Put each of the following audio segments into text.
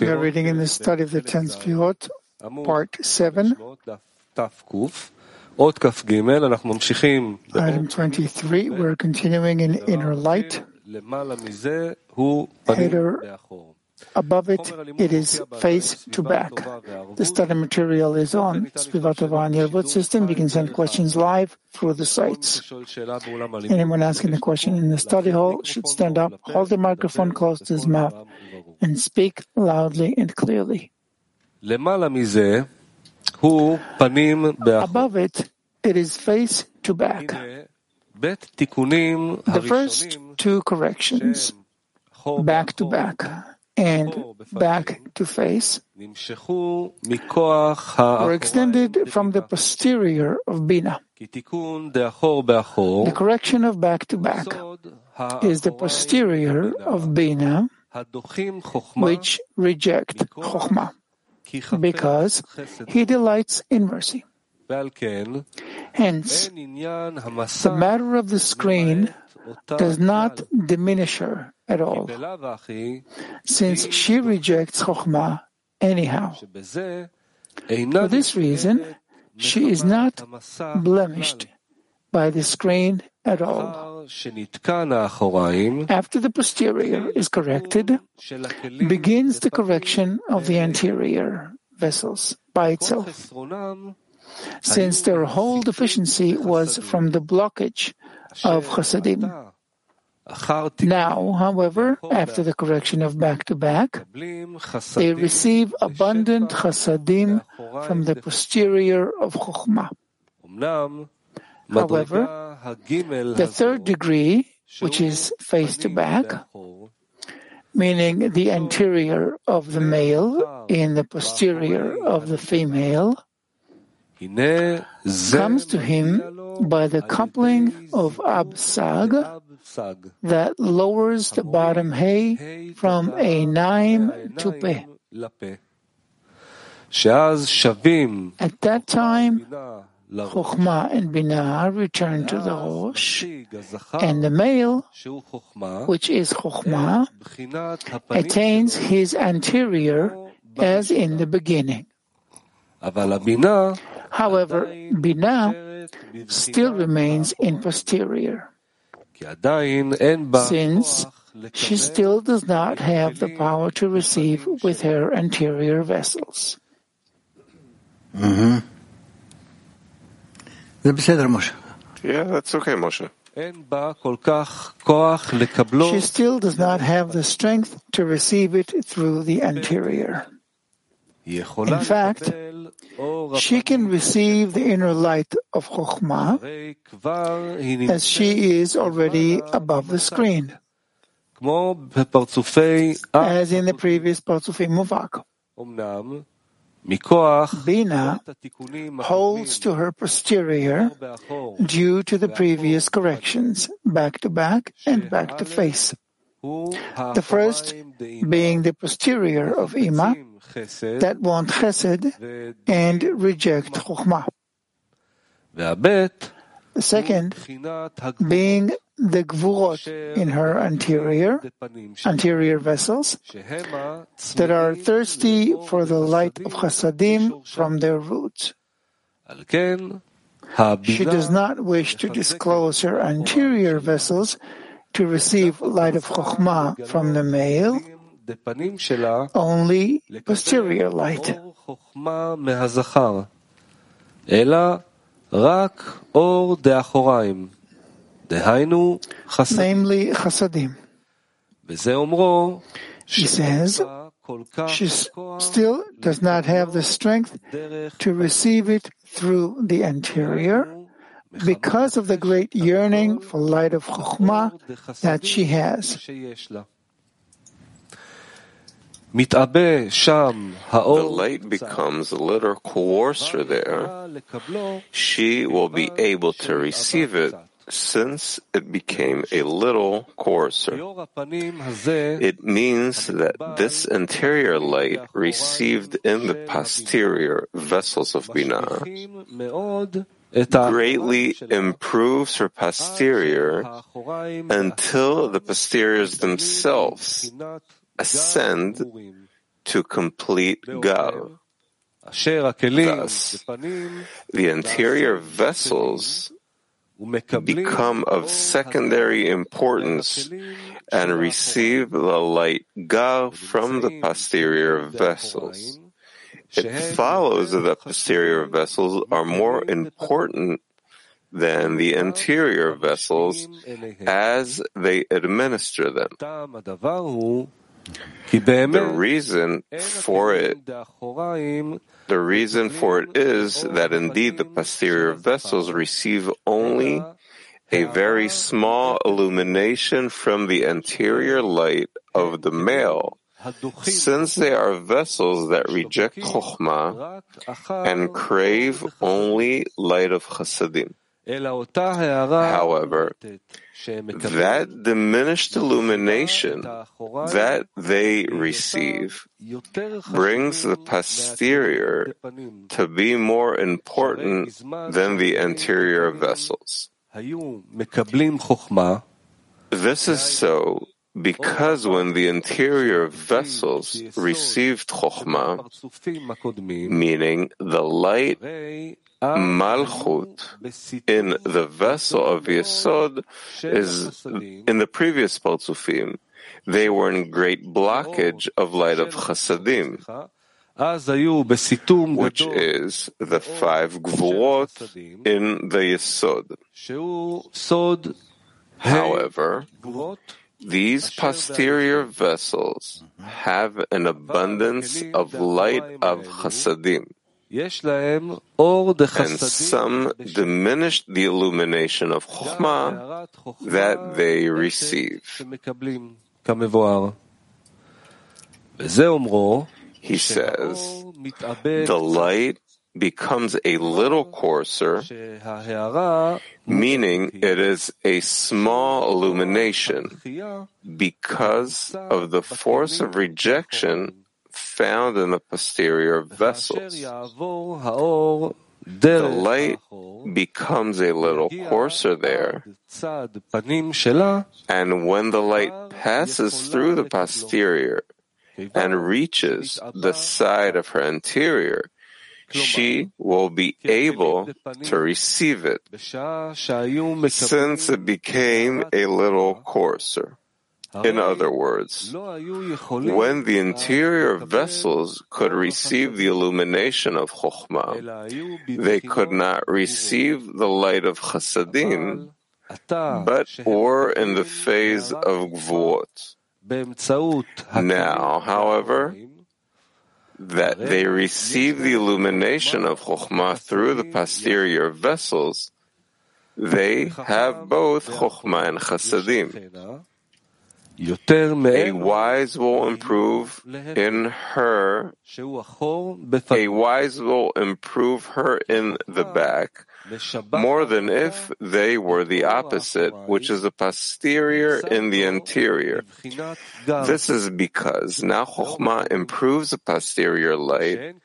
We are reading in the study of the Ten Sefirot, part 7, item 23, we're continuing in Inner Light, header Above it, it is face to back. The study material is on Svivatova Nirvot system. You can send questions live through the sites. Anyone asking a question in the study hall should stand up, hold the microphone close to his mouth, and speak loudly and clearly. Above it, it is face to back. The first two corrections, back to back and back to face were extended from the posterior of Bina. The correction of back to back is the posterior of Bina, which reject Chokhmah, because he delights in mercy. Hence, the matter of the screen does not diminish her at all, since she rejects Chokhmah anyhow. For this reason, she is not blemished by the screen at all. After the posterior is corrected, begins the correction of the anterior vessels by itself. Since their whole deficiency was from the blockage of chasadim, now, however, after the correction of back to back, they receive abundant chasadim from the posterior of Chokhmah. However, the third degree, which is face to back, meaning the anterior of the male in the posterior of the female, comes to him by the coupling of Ab Sag, that lowers the bottom hay from Enaim to pe. At that time, Chokhmah and Binah return to the Rosh, and the male, which is Chokhmah, attains his anterior as in the beginning. However, Binah still remains in posterior since she still does not have the power to receive with her anterior vessels. Mm-hmm. Yeah, that's okay, Moshe. She still does not have the strength to receive it through the anterior. In fact, she can receive the inner light of Chokhmah as she is already above the screen, as in the previous Partsufim Muvak. Bina holds to her posterior due to the previous corrections, back to back and back to face. The first being the posterior of Ima, that want chesed and reject chokhmah. The second, being the gvurot in her anterior, anterior vessels that are thirsty for the light of chasadim from their roots. She does not wish to disclose her anterior vessels to receive light of chokhmah from the male, only posterior light. Namely, chasadim. He says, she still does not have the strength to receive it through the anterior because of the great yearning for light of Chokhmah that she has. The light becomes a little coarser there. She will be able to receive it since it became a little coarser. It means that this interior light received in the posterior vessels of Binah greatly improves her posterior until the posteriors themselves ascend to complete Gar. Thus, the interior vessels become of secondary importance and receive the light Gar from the posterior vessels. It follows that the posterior vessels are more important than the interior vessels as they administer them. The reason for it the reason for it is that indeed the posterior vessels receive only a very small illumination from the anterior light of the male, since they are vessels that reject Chokhmah and crave only light of Chasadim. However, that diminished illumination that they receive brings the posterior to be more important than the anterior vessels. This is so because when the interior vessels received Chokhmah, meaning the light Malchut in the vessel of Yesod is in the previous Partsufim. They were in great blockage of light of Chasadim, which is the five Gvurot in the Yesod. However, these posterior vessels have an abundance of light of Chasadim and some diminish the illumination of Chokhmah that they receive. He says, the light becomes a little coarser, meaning it is a small illumination because of the force of rejection found in the posterior vessels. The light becomes a little coarser there, and when the light passes through the posterior and reaches the side of her anterior, she will be able to receive it, since it became a little coarser. In other words, when the interior vessels could receive the illumination of Chokhmah, they could not receive the light of Chasadim, but were in the phase of Gvurot. Now, however, that they receive the illumination of Chokhmah through the posterior vessels, they have both Chokhmah and Chasadim. A wise will improve in her. A wise will improve her in the back more than if they were the opposite, which is the posterior in the anterior. This is because now Chokhmah improves the posterior light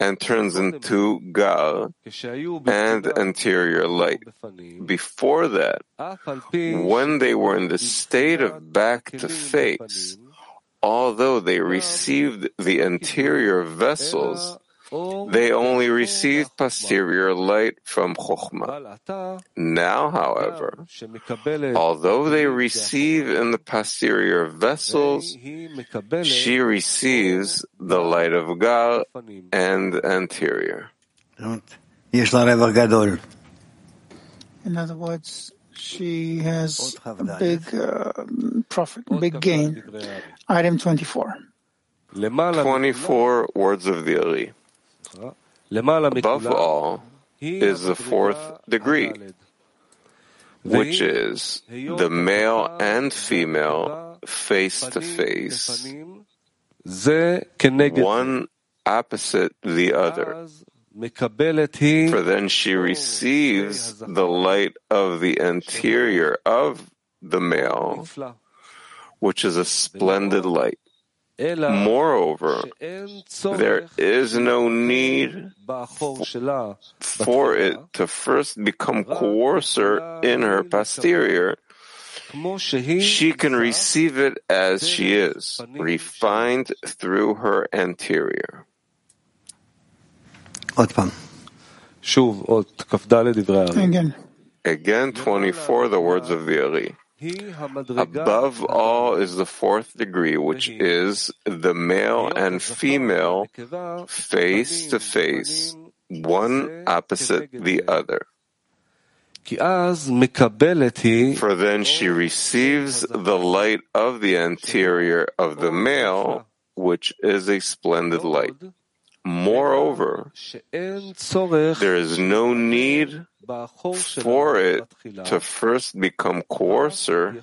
and turns into Gar and anterior light. Before that, when they were in the state of back to face, although they received the anterior vessels, they only received posterior light from Chokhmah. Now, however, although they receive in the posterior vessels, she receives the light of Gar and anterior. In other words, she has a big uh, profit, big gain. Item 24. 24 words of the Ari. Above all is the fourth degree, which is the male and female face to face, one opposite the other. For then she receives the light of the interior of the male, which is a splendid light. Moreover, there is no need for it to first become coarser in her posterior she can receive it as she is, refined through her anterior. Again. Again, 24, the words of the Ari. Above all is the fourth degree, which is the male and female face to face, one opposite the other. For then she receives the light of the anterior of the male, which is a splendid light. Moreover, there is no need for it to first become coarser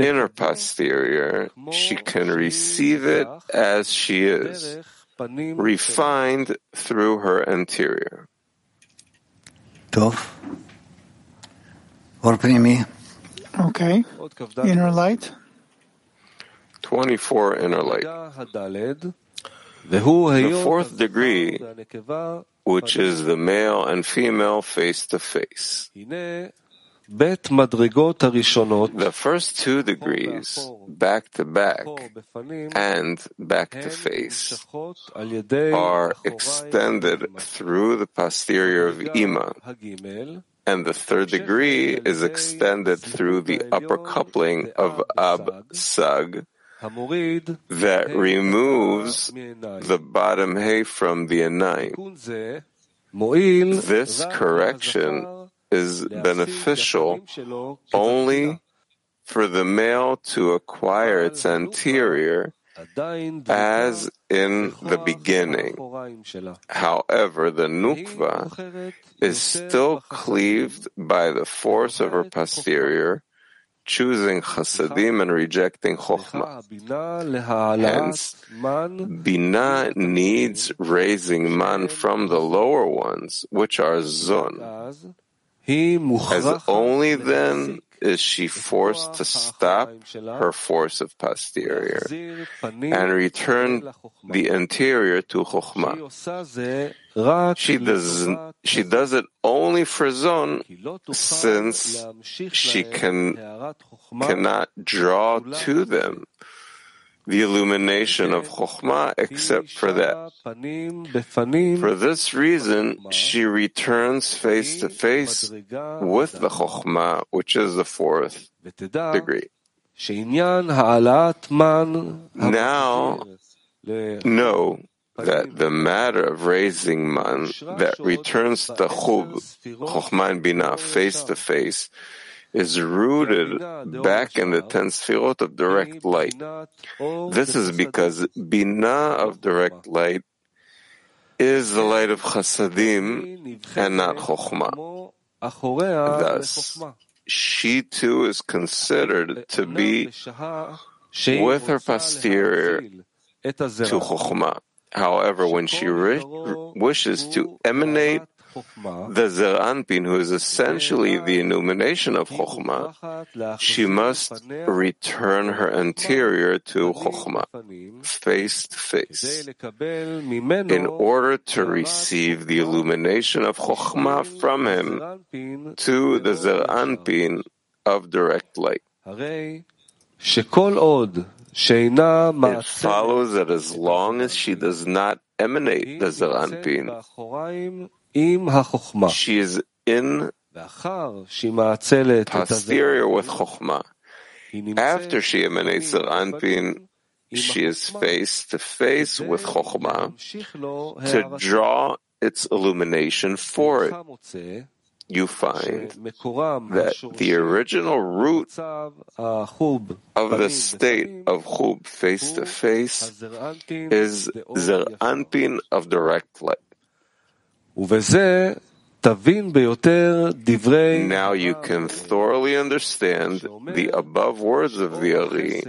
in her posterior. She can receive it as she is, refined through her anterior. Okay. Inner light. 24 inner light. The fourth degree, which is the male and female face to face. The first two degrees, back to back and back to face, are extended through the posterior of Ima, and the third degree is extended through the upper coupling of Ab Sag, that removes the bottom hay from the anayim. This correction is beneficial only for the male to acquire its anterior as in the beginning. However, the nukva is still cleaved by the force of her posterior, choosing chasadim and rejecting chokhmah. Hence, bina needs raising man from the lower ones, which are zon. As only then is she forced to stop her force of posterior and return the anterior to chokhmah. She does, she does it only for zon since she can, cannot draw to them the illumination of Chokhmah except for that. For this reason, she returns face to face with the Chokhmah, which is the fourth degree. Now, know that the matter of raising man that returns the Chub, Chokhmah and Binah, face to face, is rooted back in the ten sfirot of direct light. This is because Binah of direct light is the light of Chasadim and not Chokhmah. Thus, she too is considered to be with her posterior to Chokhmah. However, when she wishes to emanate the Zer Anpin, who is essentially the illumination of Chokhmah, she must return her anterior to Chokhmah, face to face, in order to receive the illumination of Chokhmah from him to the Zer Anpin of direct light. It follows that as long as she does not emanate the Zer Anpin, she is in posterior with Chokhmah. After she emanates the Anpin, she is face to face with Chokhmah to draw its illumination for it. You find that the original root of the state of Chub face to face is Zer Anpin of direct light. Now you can thoroughly understand the above words of the Ari,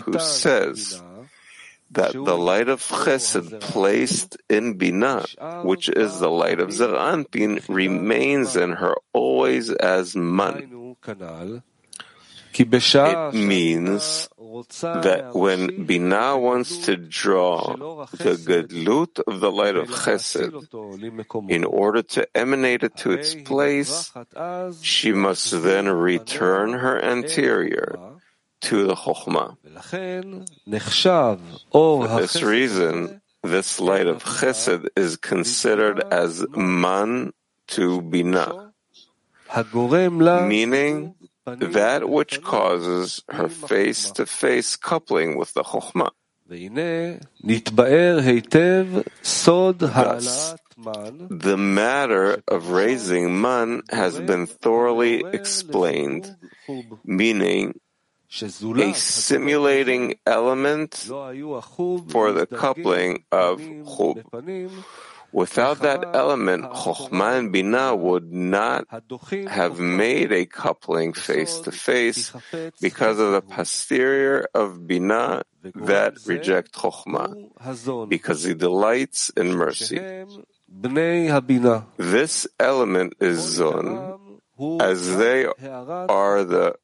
who says that the light of Chesed placed in Binah, which is the light of Zer Anpin, remains in her always as man. It means that when Binah wants to draw the Gadlut of the light of Chesed in order to emanate it to its place, she must then return her anterior to the Chokhmah. For this reason, this light of Chesed is considered as man to Binah, meaning that which causes her face-to-face coupling with the Chokhmah. Thus, the matter of raising man has been thoroughly explained, meaning a simulating element for the coupling of chub. Without that element, Chokhmah and Binah would not have made a coupling face to face because of the posterior of Binah that reject Chokhmah, because he delights in mercy. This element is Zon, as they are the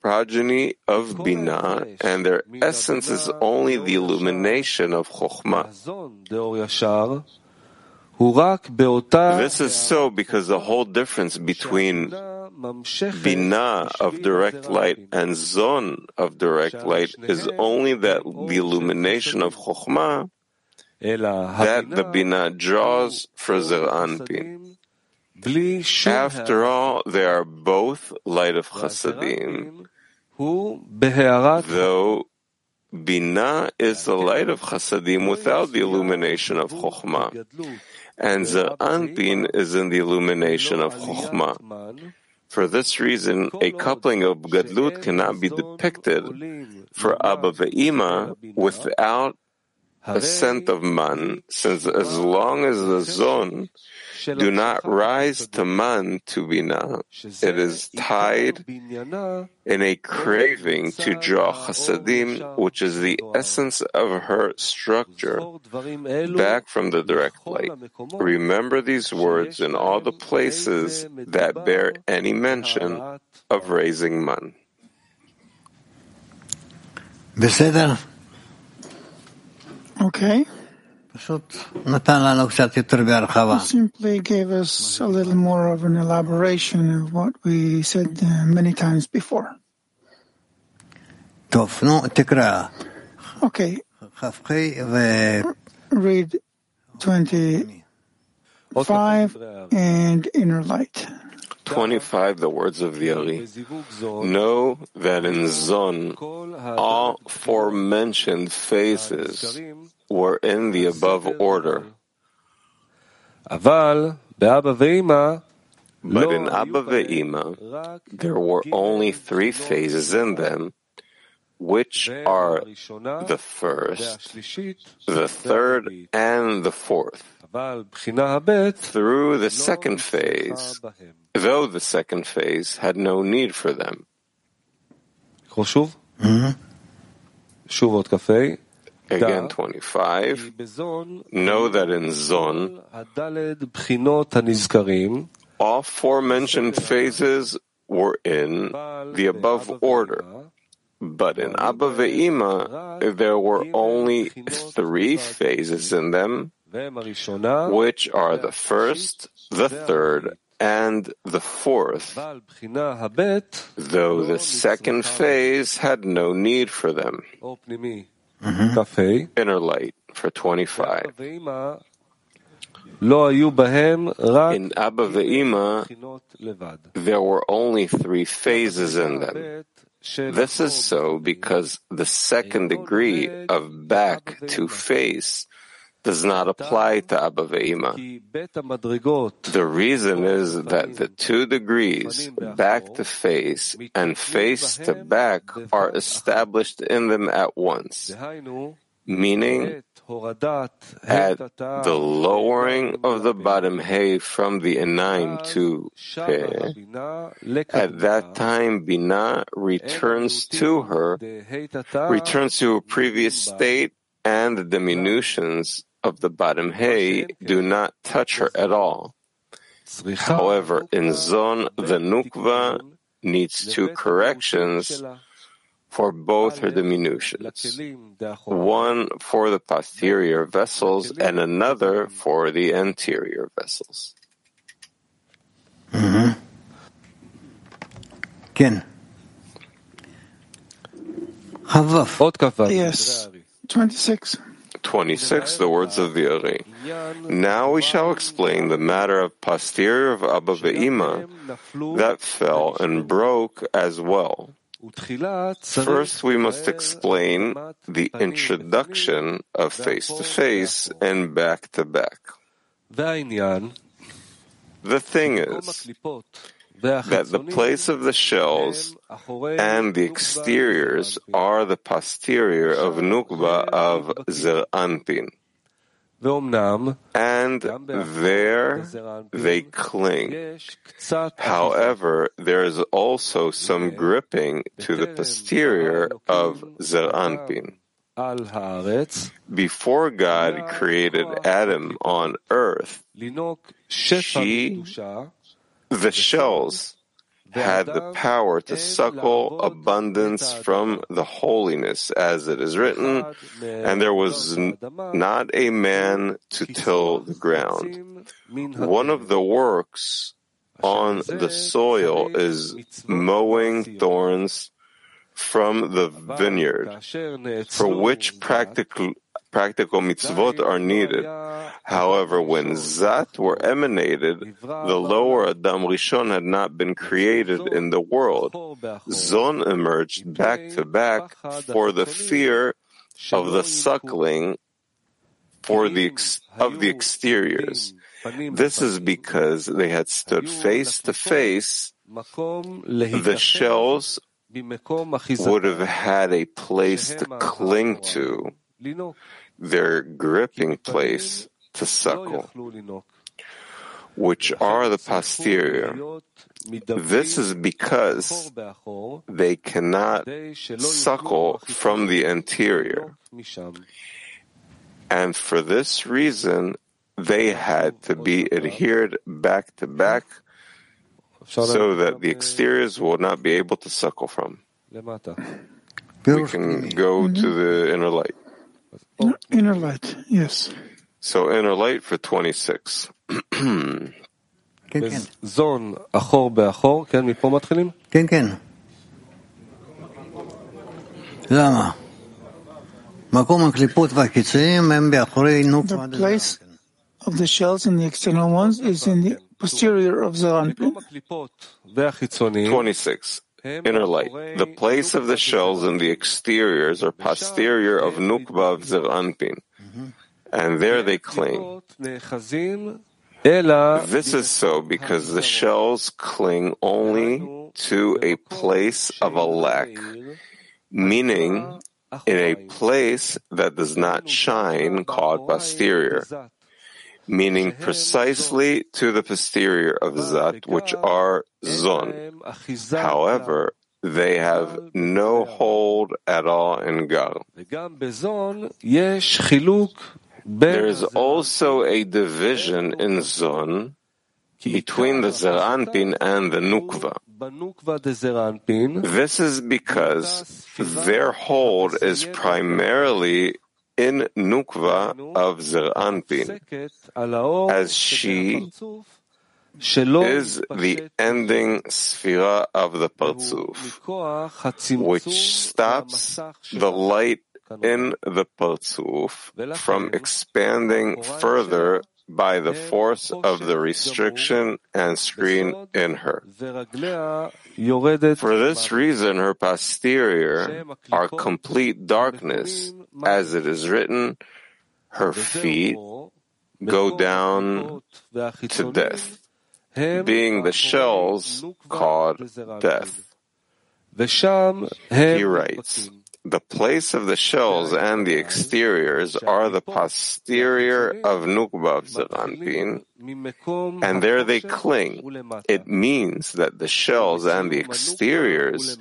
progeny of Binah, and their essence is only the illumination of Chokhmah. This is so because the whole difference between Binah of direct light and Zon of direct light is only that the illumination of Chokhmah that the Binah draws for Zer Anpin. After all, they are both light of Chasadim, though Binah is the light of Chasadim without the illumination of Chokhmah, and the Anpin is in the illumination of Chokhmah. For this reason, a coupling of Gadlut cannot be depicted for Abba Ve'ima without a scent of man, since as long as the zon do not rise to man to bina, it is tied in a craving to draw chasadim, which is the essence of her structure, back from the direct light. Remember these words in all the places that bear any mention of raising man. Okay. He simply gave us a little more of an elaboration of what we said uh, many times before. Okay. Read 25 and inner light. 25, the words of the Ari. Know that in Zon, all forementioned phases were in the above order. But in Abba Ve'ima, there were only three phases in them, which are the first, the third, and the fourth. Through the second phase, though the second phase had no need for them. Mm-hmm. Again, 25. Know that in Zon, all forementioned phases were in the above order. But in Abba Ve'ima, there were only three phases in them, which are the first, the third, and the fourth, though the second phase had no need for them. Mm-hmm. Inner light for 25. In Abba Ve'ima, there were only three phases in them. This is so because the second degree of back to face does not apply to Abba Ve'ima. The reason is that the two degrees, back to face and face to back, are established in them at once, meaning at the lowering of the bottom hay from the Enaim to Peh, at that time Binah returns to her, returns to her previous state and the diminutions of the bottom hay do not touch her at all. However, in Zon, the Nukva needs two corrections, for both her diminutions, one for the posterior vessels and another for the anterior vessels. Mm-hmm. Ken. Yes. 26. 26, the words of the Ari. Now we shall explain the matter of posterior of Abba Ve'ima that fell and broke as well. First, we must explain the introduction of face to face and back to back. The thing is that the place of the shells and the exteriors are the posterior of Nukba of Zer Anpin. And there they cling. However, there is also some gripping to the posterior of Zer Anpin. Before God created Adam on earth, she, the shells, had the power to suckle abundance from the holiness, as it is written, and there was n- not a man to till the ground. One of the works on the soil is mowing thorns from the vineyard, for which practical practical mitzvot are needed. However, when Zat were emanated, the lower Adam Rishon had not been created in the world. Zon emerged back to back for the fear of the suckling for the ex- of the exteriors. This is because they had stood face to face. The shells would have had a place to cling to their gripping place to suckle, which are the posterior. This is because they cannot suckle from the anterior. And for this reason, they had to be adhered back to back so that the exteriors will not be able to suckle from. We can go to mm-hmm. the inner light. Inner light, yes. So inner light for 26. כן, כן. זון, אחור באחור, כן, מפה מתחילים? כן, כן. למה? מקום הקליפות והקיצויים הם באחורי נוקבה The place of the shells and the external ones is in the posterior of the Anpin. מקום הקליפות והחיצוניים 26. inner light. The place of the shells and the exteriors are posterior of Nukba of Zeranpin, and there they cling. This is so because the shells cling only to a place of a lack, meaning in a place that does not shine called posterior meaning precisely to the posterior of Zat, which are Zon. However, they have no hold at all in Gar. There is also a division in Zon between the Zeranpin and the Nukva. This is because their hold is primarily in Nukva of Zeranpin, as she is the ending sphera of the Partsuf, which stops the light in the Partsuf from expanding further by the force of the restriction and screen in her. For this reason, her posterior are complete darkness as it is written, her feet go down to death, being the shells called death. He writes, the place of the shells and the exteriors are the posterior of Nukba of and there they cling. It means that the shells and the exteriors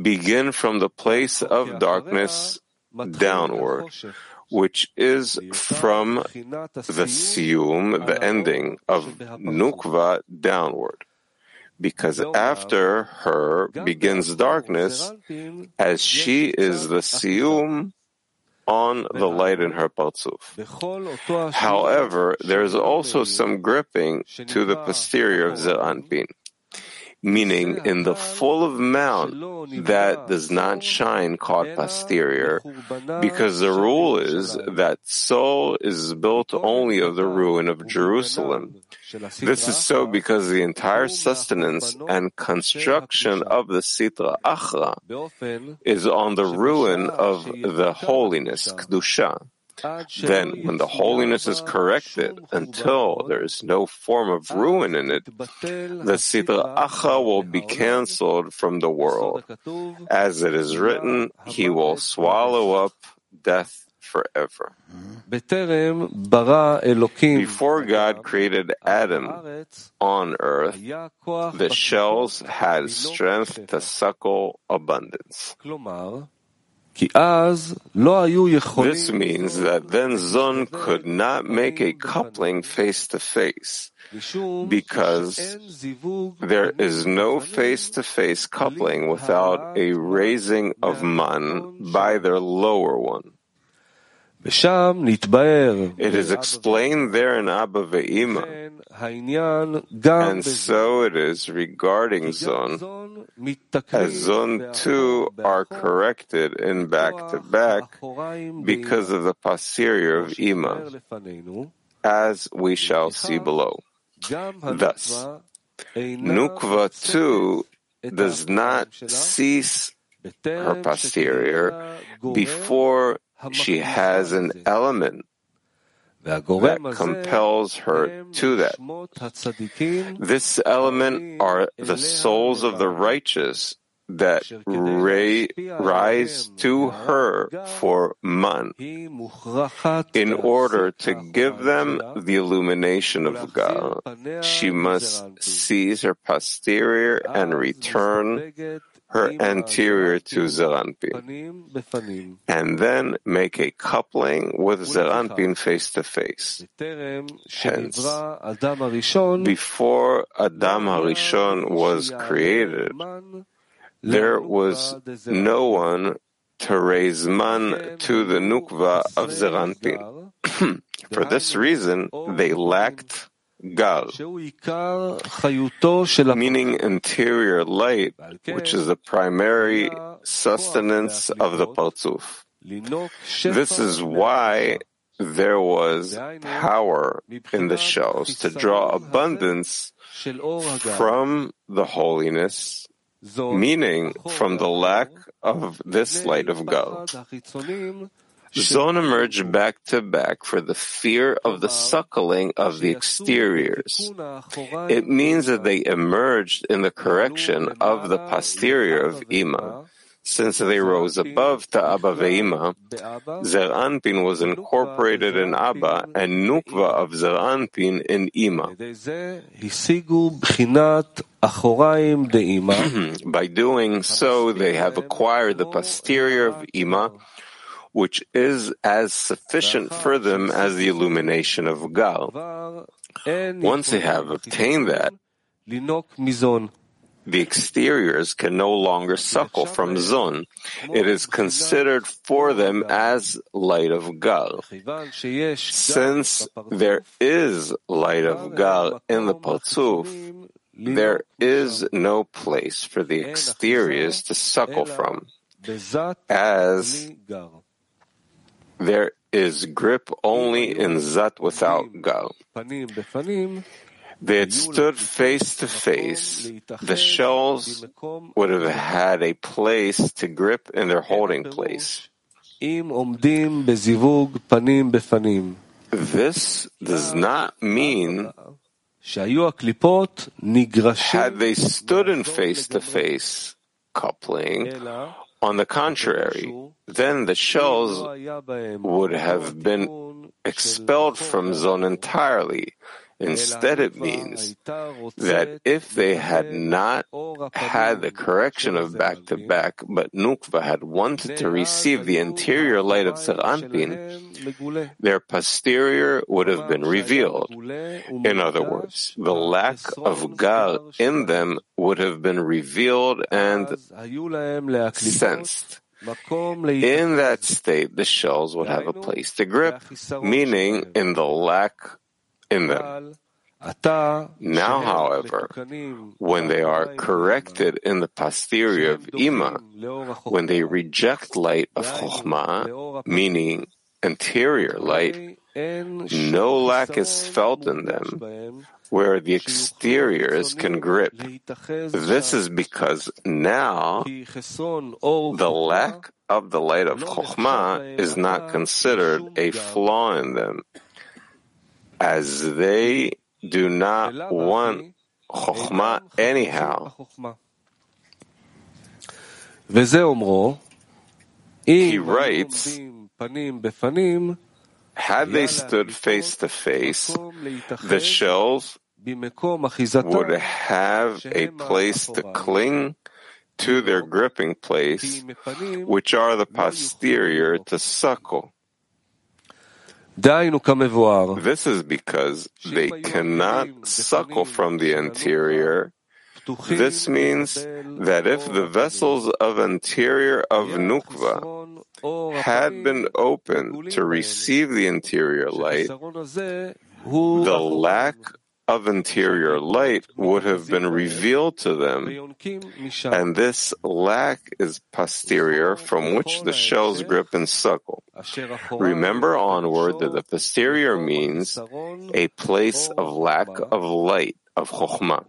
begin from the place of darkness downward, which is from the siyum, the ending of nukva downward. Because after her begins darkness, as she is the siyum on the light in her Partsuf. However, there is also some gripping to the posterior of Zeir Anpin meaning in the full of mount that does not shine called posterior, because the rule is that soul is built only of the ruin of Jerusalem. This is so because the entire sustenance and construction of the Sitra Achra is on the ruin of the holiness, Kedusha. Then, when the holiness is corrected until there is no form of ruin in it, the Sitra Achra will be cancelled from the world. As it is written, he will swallow up death forever. Hmm? Before God created Adam on earth, the shells had strength to suckle abundance. This means that then Zon could not make a coupling face to face because there is no face to face coupling without a raising of man by their lower one. It is explained there in Abba Ve'ima, and so it is regarding Zon, as Zon too are corrected in back to back because of the posterior of Ima, as we shall see below. Thus, Nukva too does not cease her posterior before she has an element that compels her to that. This element are the souls of the righteous that rise to her for man in order to give them the illumination of God. She must seize her posterior and return her anterior to Zeir Anpin, and then make a coupling with Zeir Anpin face to face. Hence, before Adam Harishon was created, there was no one to raise man to the nukva of Zeir Anpin. For this reason, they lacked Gar, meaning interior light, which is the primary sustenance of the Parzuf. This is why there was power in the shells to draw abundance from the holiness, meaning from the lack of this light of God. Zon emerged back to back for the fear of the suckling of the exteriors. It means that they emerged in the correction of the posterior of Ima. Since they rose above to Abba. Ve'ima, Zeir Anpin was incorporated in Abba and Nukva of Zeir Anpin in Ima. By doing so, they have acquired the posterior of Ima, which is as sufficient for them as the illumination of Gar. Once they have obtained that, the exteriors can no longer suckle from Zon. It is considered for them as light of Gar. Since there is light of Gar in the Parzuf, there is no place for the exteriors to suckle from, as there is grip only in Zat without Gar. They had stood face to face. The shells would have had a place to grip in their holding place. This does not mean had they stood in face to face coupling, on the contrary, then the shells would have been expelled from Zon entirely, Instead, it means that if they had not had the correction of back to back, but Nukva had wanted to receive the interior light of Zeranpin, their posterior would have been revealed. In other words, the lack of Gar in them would have been revealed and sensed. In that state, the shells would have a place to grip, meaning in the lack in them. Now, however, when they are corrected in the posterior of Ima, when they reject light of Chokhmah, meaning interior light, no lack is felt in them, where the exteriors can grip. This is because now the lack of the light of Chokhmah is not considered a flaw in them, as they do not want Chokhmah anyhow. He writes, had they stood face to face, the shells would have a place to cling to their gripping place, which are the posterior to suckle. This is because they cannot suckle from the interior. This means that if the vessels of interior of Nukva had been open to receive the interior light, the lack of interior light would have been revealed to them, and this lack is posterior from which the shells grip and suckle. Remember onward that the posterior means a place of lack of light of Chokhmah.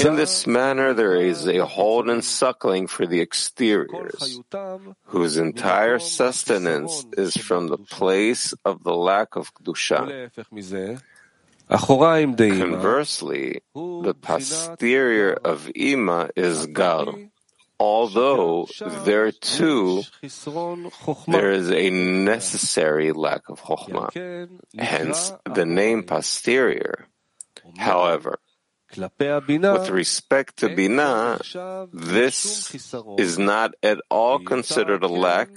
In this manner, there is a hold and suckling for the exteriors, whose entire sustenance is from the place of the lack of Kedusha. Conversely, the posterior of Ima is Gar, although there too there is a necessary lack of Chokhmah, hence the name posterior. However, with respect to Bina, this is not at all considered a lack,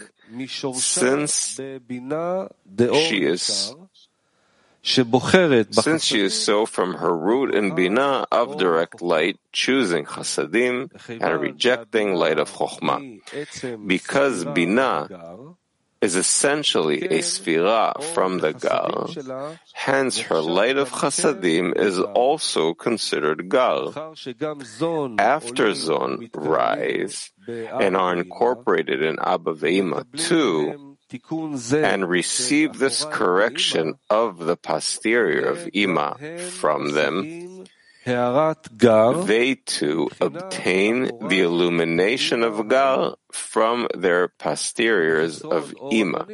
since she is since she is so from her root in Bina of direct light, choosing Chasadim and rejecting light of Chokhmah. Because Bina is essentially a sphira from the Gar, hence her light of Chasadim is also considered Gar. After Zon rise and are incorporated in Abba Ve'ima too, and receive this correction of the posterior of Ima from them, they too obtain the illumination of Gar from their posteriors of Ima,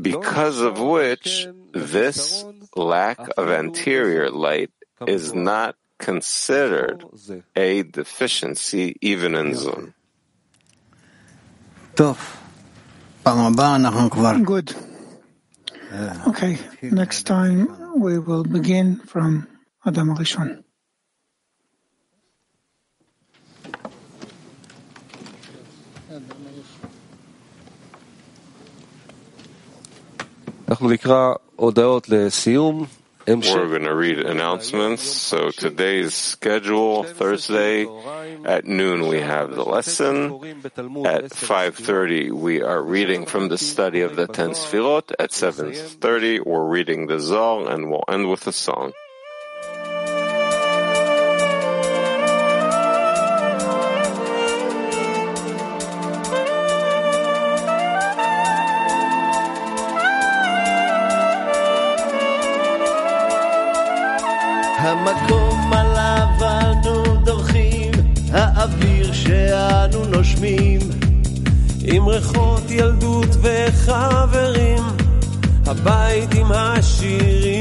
because of which this lack of anterior light is not considered a deficiency even in Zon. Good. Okay, next time we will begin from Adam Rishon. אנחנו נקרא הודעות לסיום. We're going to read announcements. So today's schedule, Thursday at noon we have the lesson. At 5.30 we are reading from the study of the Ten Sfirot. At 7.30 we're reading the Zohar and we'll end with a song. המקום עליו אנו דורכים, האוויר שאנו נושמים, עם ריחות ילדות וחברים, הבית עם השירים.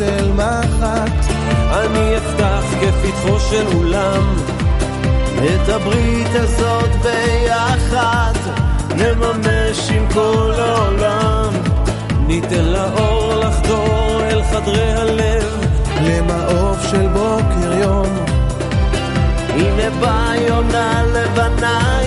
של מחט. אני אפתח כפתחו של אולם, את הברית הזאת ביחד, נממש עם כל העולם. ניתן לאור לחדור אל חדרי הלב, למעוף של בוקר יום. הנה באה יונה לבנה